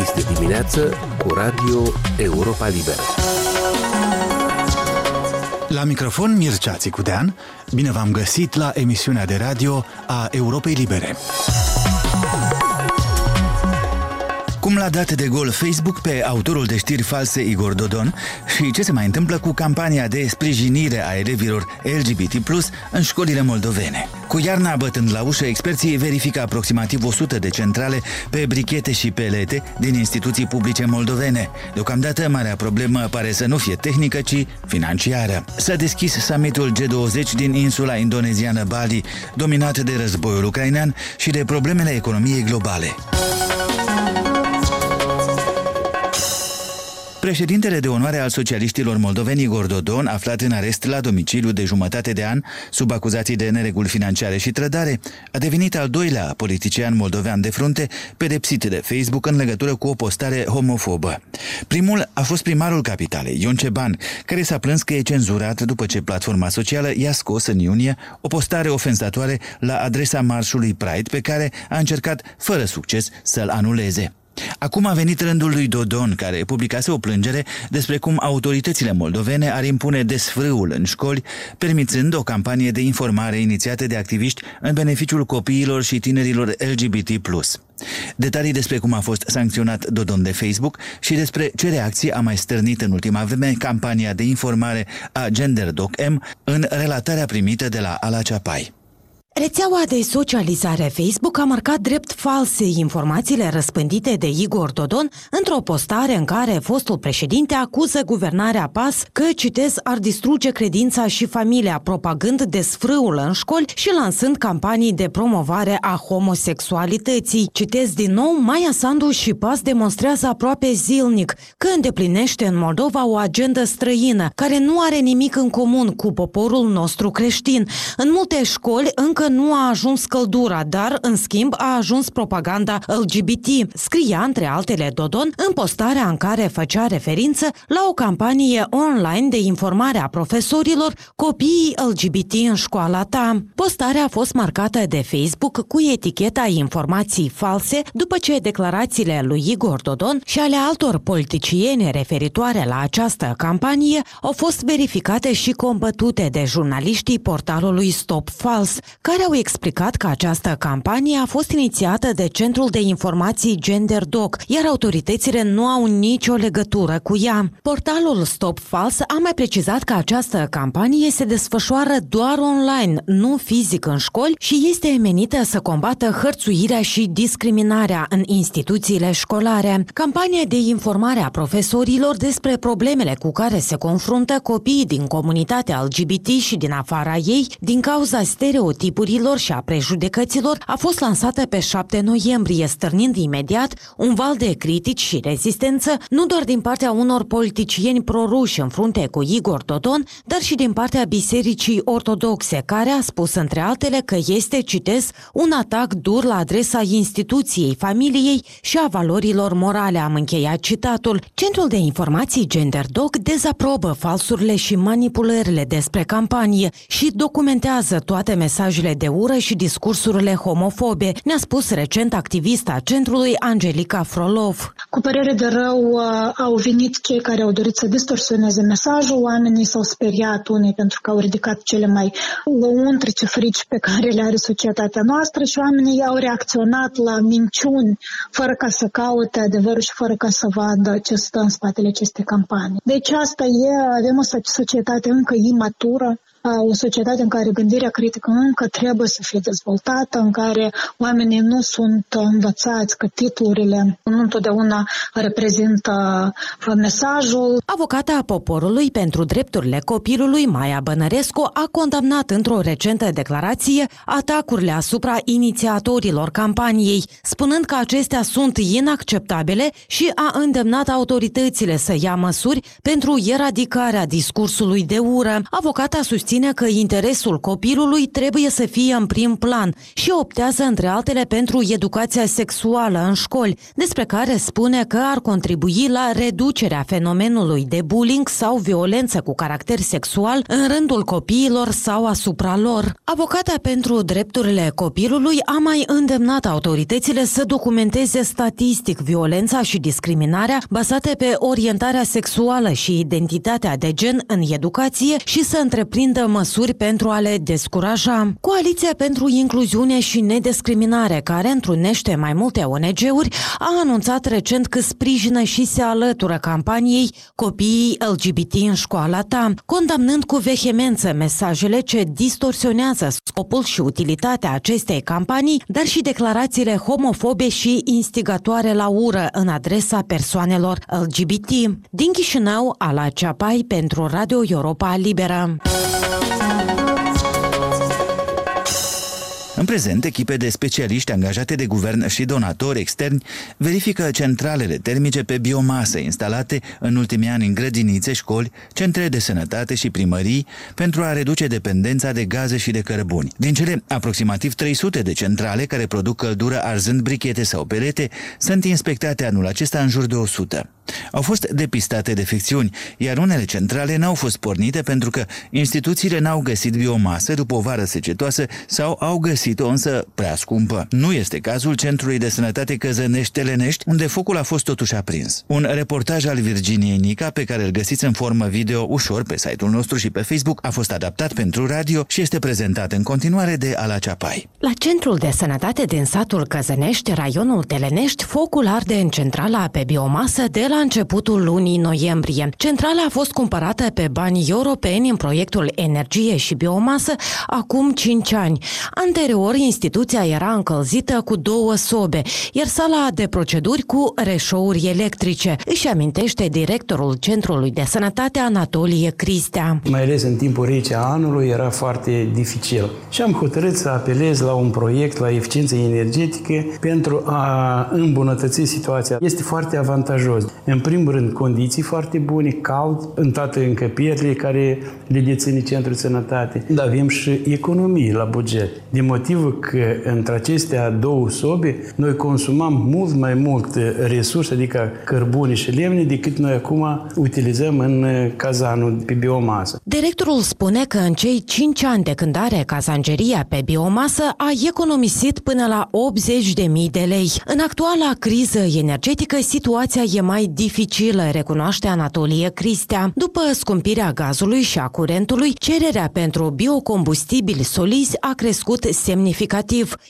Este dimineață cu Radio Europa Liberă. La microfon Mircea Țicudean, bine v-am găsit la emisiunea de radio a Europei Libere. Cum l-a dat de gol Facebook pe autorul de știri false Igor Dodon și ce se mai întâmplă cu campania de sprijinire a elevilor LGBT+, în școlile moldovene. Cu iarna bătând la ușă, experții verifică aproximativ 100 de centrale pe brichete și pelete din instituții publice moldovene. Deocamdată, marea problemă pare să nu fie tehnică, ci financiară. S-a deschis summitul G20 din insula indoneziană Bali, dominat de războiul ucrainean și de problemele economiei globale. Președintele de onoare al socialiștilor moldoveni Igor Dodon, aflat în arest la domiciliu de jumătate de an, sub acuzații de nereguli financiare și trădare, a devenit al doilea politician moldovean de frunte pedepsit de Facebook în legătură cu o postare homofobă. Primul a fost primarul capitalei, Ion Ceban, care s-a plâns că e cenzurat după ce platforma socială i-a scos în iunie o postare ofensatoare la adresa marșului Pride pe care a încercat, fără succes, să-l anuleze. Acum a venit rândul lui Dodon, care publicase o plângere despre cum autoritățile moldovene ar impune desfrâul în școli, permițând o campanie de informare inițiată de activiști în beneficiul copiilor și tinerilor LGBT+. Detalii despre cum a fost sancționat Dodon de Facebook și despre ce reacții a mai stârnit în ultima vreme campania de informare a GenderDoc M în relatarea primită de la Ala Ceapai. Rețeaua de socializare Facebook a marcat drept false informațiile răspândite de Igor Dodon într-o postare în care fostul președinte acuză guvernarea PAS că, citez, ar distruge credința și familia, propagând desfrâul în școli și lansând campanii de promovare a homosexualității. Citez din nou, Maia Sandu și PAS demonstrează aproape zilnic că îndeplinește în Moldova o agendă străină, care nu are nimic în comun cu poporul nostru creștin. În multe școli încă nu a ajuns căldura, dar, în schimb, a ajuns propaganda LGBT, scria între altele Dodon în postarea în care făcea referință la o campanie online de informare a profesorilor copiii LGBT în școala ta. Postarea a fost marcată de Facebook cu eticheta informații false după ce declarațiile lui Igor Dodon și ale altor politicieni referitoare la această campanie au fost verificate și combătute de jurnaliștii portalului Stop Fals, care au explicat că această campanie a fost inițiată de Centrul de Informații Gender Doc, iar autoritățile nu au nicio legătură cu ea. Portalul Stop False a mai precizat că această campanie se desfășoară doar online, nu fizic în școli și este menită să combată hărțuirea și discriminarea în instituțiile școlare. Campania de informare a profesorilor despre problemele cu care se confruntă copiii din comunitatea LGBT și din afara ei din cauza stereotipurilor atacurilor și a prejudecăților a fost lansată pe 7 noiembrie, stârnind imediat un val de critici și rezistență, nu doar din partea unor politicieni proruși în frunte cu Igor Dodon, dar și din partea Bisericii Ortodoxe, care a spus între altele că este, citez, un atac dur la adresa instituției, familiei și a valorilor morale, am încheiat citatul. Centrul de Informații GenderDoc dezaprobă falsurile și manipulările despre campanie și documentează toate mesajele de ură și discursurile homofobe, ne-a spus recent activista centrului Angelica Frolov. Cu părere de rău uh, au venit cei care au dorit să distorsioneze mesajul, oamenii s-au speriat unii pentru că au ridicat cele mai lăuntrice frici pe care le are societatea noastră și oamenii au reacționat la minciuni fără ca să caute adevărul și fără ca să vadă ce stă în spatele acestei campanii. Deci asta e, avem o societate încă imatură, o societate în care gândirea critică încă trebuie să fie dezvoltată, în care oamenii nu sunt învățați că titlurile nu întotdeauna reprezintă mesajul. Avocata a poporului pentru drepturile copilului, Maia Bănărescu, a condamnat într-o recentă declarație atacurile asupra inițiatorilor campaniei, spunând că acestea sunt inacceptabile și a îndemnat autoritățile să ia măsuri pentru eradicarea discursului de ură. Avocata susține susține că interesul copilului trebuie să fie în prim plan și optează între altele pentru educația sexuală în școli, despre care spune că ar contribui la reducerea fenomenului de bullying sau violență cu caracter sexual în rândul copiilor sau asupra lor. Avocata pentru drepturile copilului a mai îndemnat autoritățile să documenteze statistic violența și discriminarea bazate pe orientarea sexuală și identitatea de gen în educație și să întreprindă măsuri pentru a le descuraja. Coaliția pentru Incluziune și Nediscriminare, care întrunește mai multe ONG-uri, a anunțat recent că sprijină și se alătură campaniei Copiii LGBT în școala ta, condamnând cu vehemență mesajele ce distorsionează scopul și utilitatea acestei campanii, dar și declarațiile homofobe și instigatoare la ură în adresa persoanelor LGBT. Din Chișinău, Ala Ceapai pentru Radio Europa Liberă. În prezent, echipe de specialiști angajate de guvern și donatori externi verifică centralele termice pe biomasă instalate în ultimii ani în grădinițe, școli, centre de sănătate și primării pentru a reduce dependența de gaze și de cărbuni. Din cele aproximativ 300 de centrale care produc căldură arzând brichete sau pelete, sunt inspectate anul acesta în jur de 100. Au fost depistate defecțiuni, iar unele centrale n-au fost pornite pentru că instituțiile n-au găsit biomasă după o vară secetoasă sau au găsit-o însă prea scumpă. Nu este cazul Centrului de Sănătate Căzănești-Telenești, unde focul a fost totuși aprins. Un reportaj al Virginiei Nica, pe care îl găsiți în formă video ușor pe site-ul nostru și pe Facebook, a fost adaptat pentru radio și este prezentat în continuare de Ala Ceapai. La Centrul de Sănătate din satul Căzănești, raionul Telenești, focul arde în centrala pe biomasă de la începutul lunii noiembrie. Centrala a fost cumpărată pe bani europeni în proiectul Energie și Biomasă acum 5 ani. Anterior, instituția era încălzită cu două sobe, iar sala de proceduri cu reșouri electrice, își amintește directorul Centrului de Sănătate Anatolie Cristea. Mai ales în timpul rece a anului era foarte dificil și am hotărât să apelez la un proiect la eficiență energetică pentru a îmbunătăți situația. Este foarte avantajos. În primul rând, condiții foarte bune, cald în toate încăpierile care le deține Centrul de Sănătate. Dar avem și economii la buget. De motivul că între acestea două sobe, noi consumăm mult mai mult resurse, adică cărbune și lemne, decât noi acum utilizăm în cazanul pe biomasă. Directorul spune că în cei 5 ani de când are cazangeria pe biomasă a economisit până la 80.000 de lei. În actuala criză energetică, situația e mai dificilă, recunoaște Anatolie Cristea. După scumpirea gazului și a curentului, cererea pentru biocombustibili solizi a crescut semnificativ,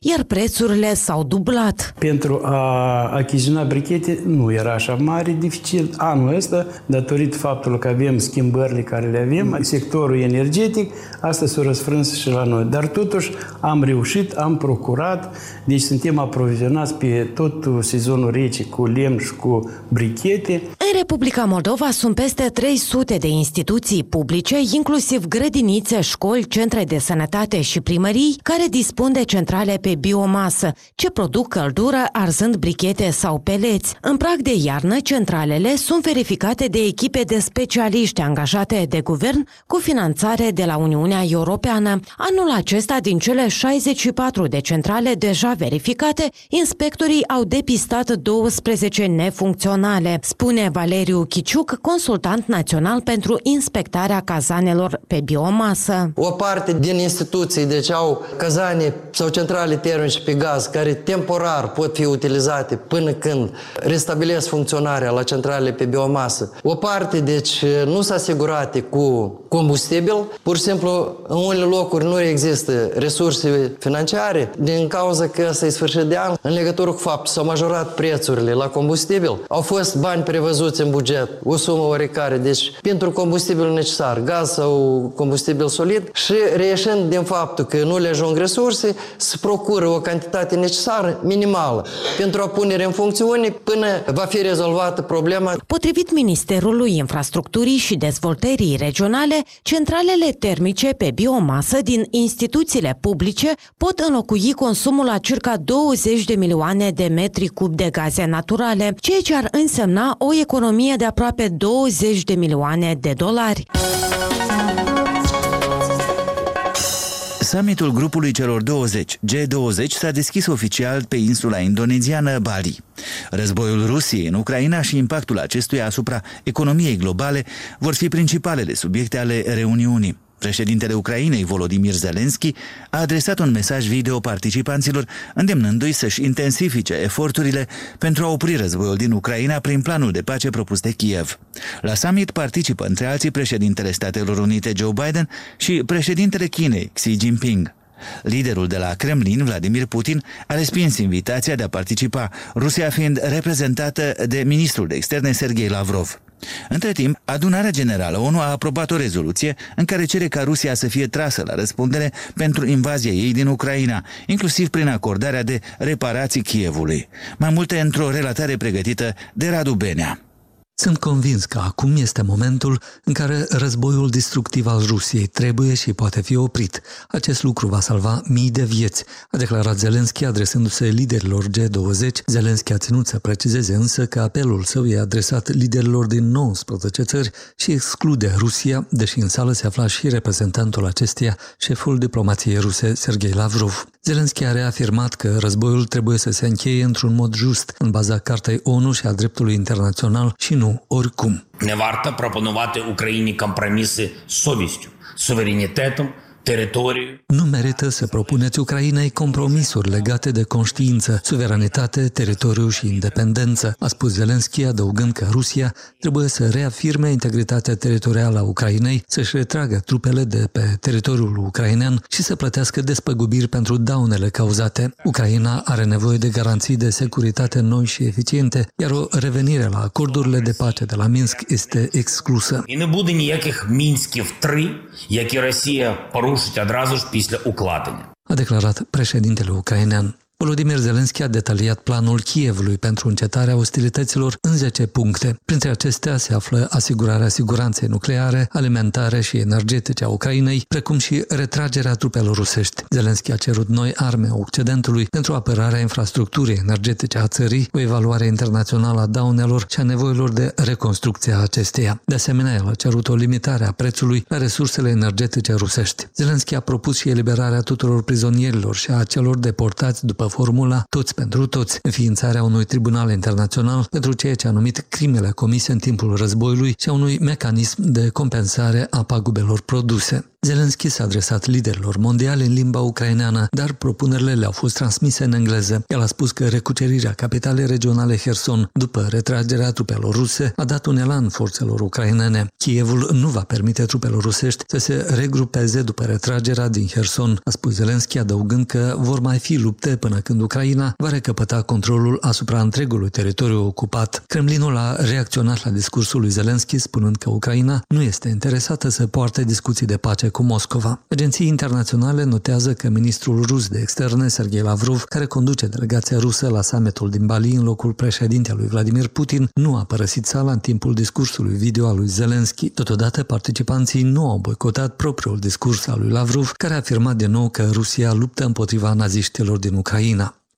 iar prețurile s-au dublat. Pentru a achiziționa brichete nu era așa mare, dificil. Anul ăsta, datorită faptului că avem schimbările care le avem, sectorul energetic, asta s-a răsfrâns și la noi. Dar totuși am reușit, am procurat, deci suntem aprovizionați pe tot sezonul rece cu lemn și cu brichete. În Republica Moldova sunt peste 300 de instituții publice, inclusiv grădinițe, școli, centre de sănătate și primării, care dispun de centrale pe biomasă, ce produc căldură arzând brichete sau peleți. În prag de iarnă, centralele sunt verificate de echipe de specialiști angajate de guvern cu finanțare de la Uniunea Europeană. Anul acesta, din cele 64 de centrale deja verificate, inspectorii au depistat 12 nefuncționale, spune Valeriu Chiciuc, consultant național pentru inspectarea cazanelor pe biomasă. O parte din instituții, deci au cazane sau centrale termice pe gaz care temporar pot fi utilizate până când restabilesc funcționarea la centrale pe biomasă. O parte, deci, nu s-a asigurat cu combustibil. Pur și simplu, în unele locuri nu există resurse financiare din cauza că ăsta e sfârșit de an. În legătură cu faptul s-au majorat prețurile la combustibil, au fost bani prevăzuți în buget, o sumă oarecare, deci pentru combustibil necesar, gaz sau combustibil solid și reieșind din faptul că nu le ajung resurse, se procură o cantitate necesară minimală pentru a punere în funcțiune până va fi rezolvată problema. Potrivit Ministerului Infrastructurii și Dezvoltării Regionale, centralele termice pe biomasă din instituțiile publice pot înlocui consumul la circa 20 de milioane de metri cub de gaze naturale, ceea ce ar însemna o economie de aproape 20 de milioane de dolari. Summitul grupului celor 20, G20, s-a deschis oficial pe insula indoneziană Bali. Războiul Rusiei în Ucraina și impactul acestuia asupra economiei globale vor fi principalele subiecte ale reuniunii. Președintele Ucrainei, Volodymyr Zelensky, a adresat un mesaj video participanților, îndemnându-i să-și intensifice eforturile pentru a opri războiul din Ucraina prin planul de pace propus de Kiev. La summit participă între alții președintele Statelor Unite Joe Biden și președintele Chinei Xi Jinping. Liderul de la Kremlin, Vladimir Putin, a respins invitația de a participa, Rusia fiind reprezentată de ministrul de externe Sergei Lavrov. Între timp, adunarea generală ONU a aprobat o rezoluție în care cere ca Rusia să fie trasă la răspundere pentru invazia ei din Ucraina, inclusiv prin acordarea de reparații Kievului. Mai multe într-o relatare pregătită de Radu Benea. Sunt convins că acum este momentul în care războiul destructiv al Rusiei trebuie și poate fi oprit. Acest lucru va salva mii de vieți, a declarat Zelenski adresându-se liderilor G20. Zelenski a ținut să precizeze însă că apelul său e adresat liderilor din 19 țări și exclude Rusia, deși în sală se afla și reprezentantul acesteia, șeful diplomației ruse Sergei Lavrov. Zelenski a reafirmat că războiul trebuie să se încheie într-un mod just, în baza Cartei ONU și a dreptului internațional și nu oricum. Не варто пропонувати Україні компроміси з совістю, суверенітетом teritoriu. Nu merită să propuneți Ucrainei compromisuri legate de conștiință, suveranitate, teritoriu și independență, a spus Zelenski, adăugând că Rusia trebuie să reafirme integritatea teritorială a Ucrainei, să-și retragă trupele de pe teritoriul ucrainean și să plătească despăgubiri pentru daunele cauzate. Ucraina are nevoie de garanții de securitate noi și eficiente, iar o revenire la acordurile de pace de la Minsk este exclusă. І не буде ніяких мінськів 3, які Росія порушила порушить одразу ж після укладення. A declarat președintele ucrainean. Volodymyr Zelensky a detaliat planul Kievului pentru încetarea ostilităților în 10 puncte. Printre acestea se află asigurarea siguranței nucleare, alimentare și energetice a Ucrainei, precum și retragerea trupelor rusești. Zelensky a cerut noi arme Occidentului pentru apărarea infrastructurii energetice a țării, o evaluare internațională a daunelor și a nevoilor de reconstrucție a acesteia. De asemenea, el a cerut o limitare a prețului la resursele energetice rusești. Zelensky a propus și eliberarea tuturor prizonierilor și a celor deportați după formula Toți pentru toți, înființarea unui tribunal internațional pentru ceea ce a numit crimele comise în timpul războiului și a unui mecanism de compensare a pagubelor produse. Zelensky s-a adresat liderilor mondiali în limba ucraineană, dar propunerile le-au fost transmise în engleză. El a spus că recucerirea capitalei regionale Herson după retragerea trupelor ruse a dat un elan forțelor ucrainene. Kievul nu va permite trupelor rusești să se regrupeze după retragerea din Herson, a spus Zelensky, adăugând că vor mai fi lupte până când Ucraina va recăpăta controlul asupra întregului teritoriu ocupat. Kremlinul a reacționat la discursul lui Zelensky spunând că Ucraina nu este interesată să poarte discuții de pace cu Moscova. Agenții internaționale notează că ministrul rus de externe, Sergei Lavrov, care conduce delegația rusă la summitul din Bali în locul președintelui Vladimir Putin, nu a părăsit sala în timpul discursului video al lui Zelensky. Totodată, participanții nu au boicotat propriul discurs al lui Lavrov, care a afirmat din nou că Rusia luptă împotriva naziștilor din Ucraina.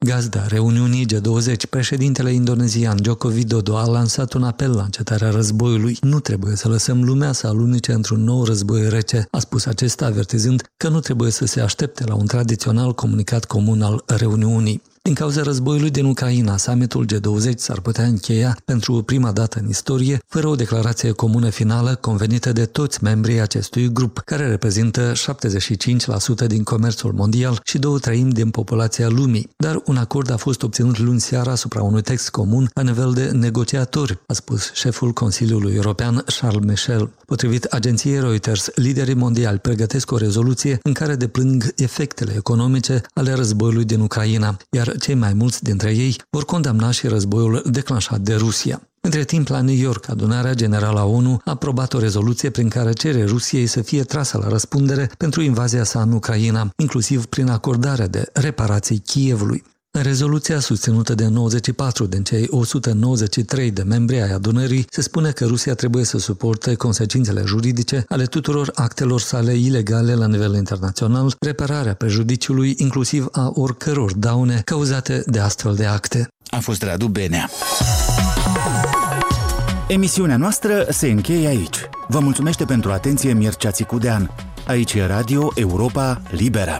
Gazda reuniunii G20, președintele indonezian Joko Widodo a lansat un apel la încetarea războiului. Nu trebuie să lăsăm lumea să alunece într-un nou război rece, a spus acesta avertizând că nu trebuie să se aștepte la un tradițional comunicat comun al reuniunii. Din cauza războiului din Ucraina, summitul G20 s-ar putea încheia pentru prima dată în istorie fără o declarație comună finală convenită de toți membrii acestui grup, care reprezintă 75% din comerțul mondial și două treimi din populația lumii. Dar un acord a fost obținut luni seara asupra unui text comun la nivel de negociatori, a spus șeful Consiliului European Charles Michel. Potrivit agenției Reuters, liderii mondiali pregătesc o rezoluție în care deplâng efectele economice ale războiului din Ucraina, iar cei mai mulți dintre ei vor condamna și războiul declanșat de Rusia. Între timp, la New York, adunarea generală a ONU a aprobat o rezoluție prin care cere Rusiei să fie trasă la răspundere pentru invazia sa în Ucraina, inclusiv prin acordarea de reparații Kievului. În rezoluția susținută de 94 din cei 193 de membri ai adunării, se spune că Rusia trebuie să suporte consecințele juridice ale tuturor actelor sale ilegale la nivel internațional, repararea prejudiciului, inclusiv a oricăror daune cauzate de astfel de acte. A fost Radu Benea. Emisiunea noastră se încheie aici. Vă mulțumește pentru atenție Mircea Țicudean. Aici e Radio Europa Liberă.